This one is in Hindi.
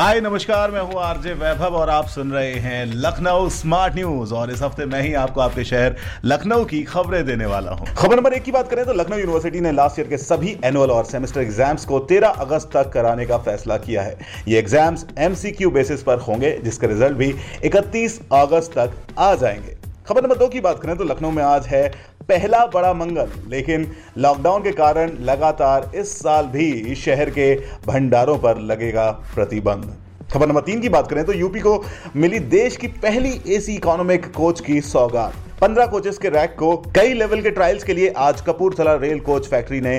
हाय, नमस्कार, मैं हूँ आरजे वैभव और आप सुन रहे हैं लखनऊ स्मार्ट न्यूज़ और इस हफ़्ते मैं ही आपको आपके शहर लखनऊ की खबरें देने वाला हूँ। खबर नंबर एक की बात करें तो लखनऊ यूनिवर्सिटी ने लास्ट ईयर के सभी एनुअल और सेमेस्टर एग्ज़ाम्स को 13 अगस्त तक कराने का फैसला किया है। ये एग्ज़ाम्स एमसीक्यू बेसिस पर होंगे, जिसके रिज़ल्ट भी 31 अगस्त तक आ जाएँगे। खबर नंबर दो की बात करें तो लखनऊ में आज है पहला बड़ा मंगल, लेकिन लॉकडाउन के कारण लगातार इस साल भी शहर के भंडारों पर लगेगा प्रतिबंध। खबर नंबर तीन की बात करें तो यूपी को मिली देश की पहली एसी इकोनॉमिक कोच की सौगात। पंद्रह कोचेस के रैक को कई लेवल के ट्रायल्स के लिए आज कपूरथला रेल कोच फैक्ट्री ने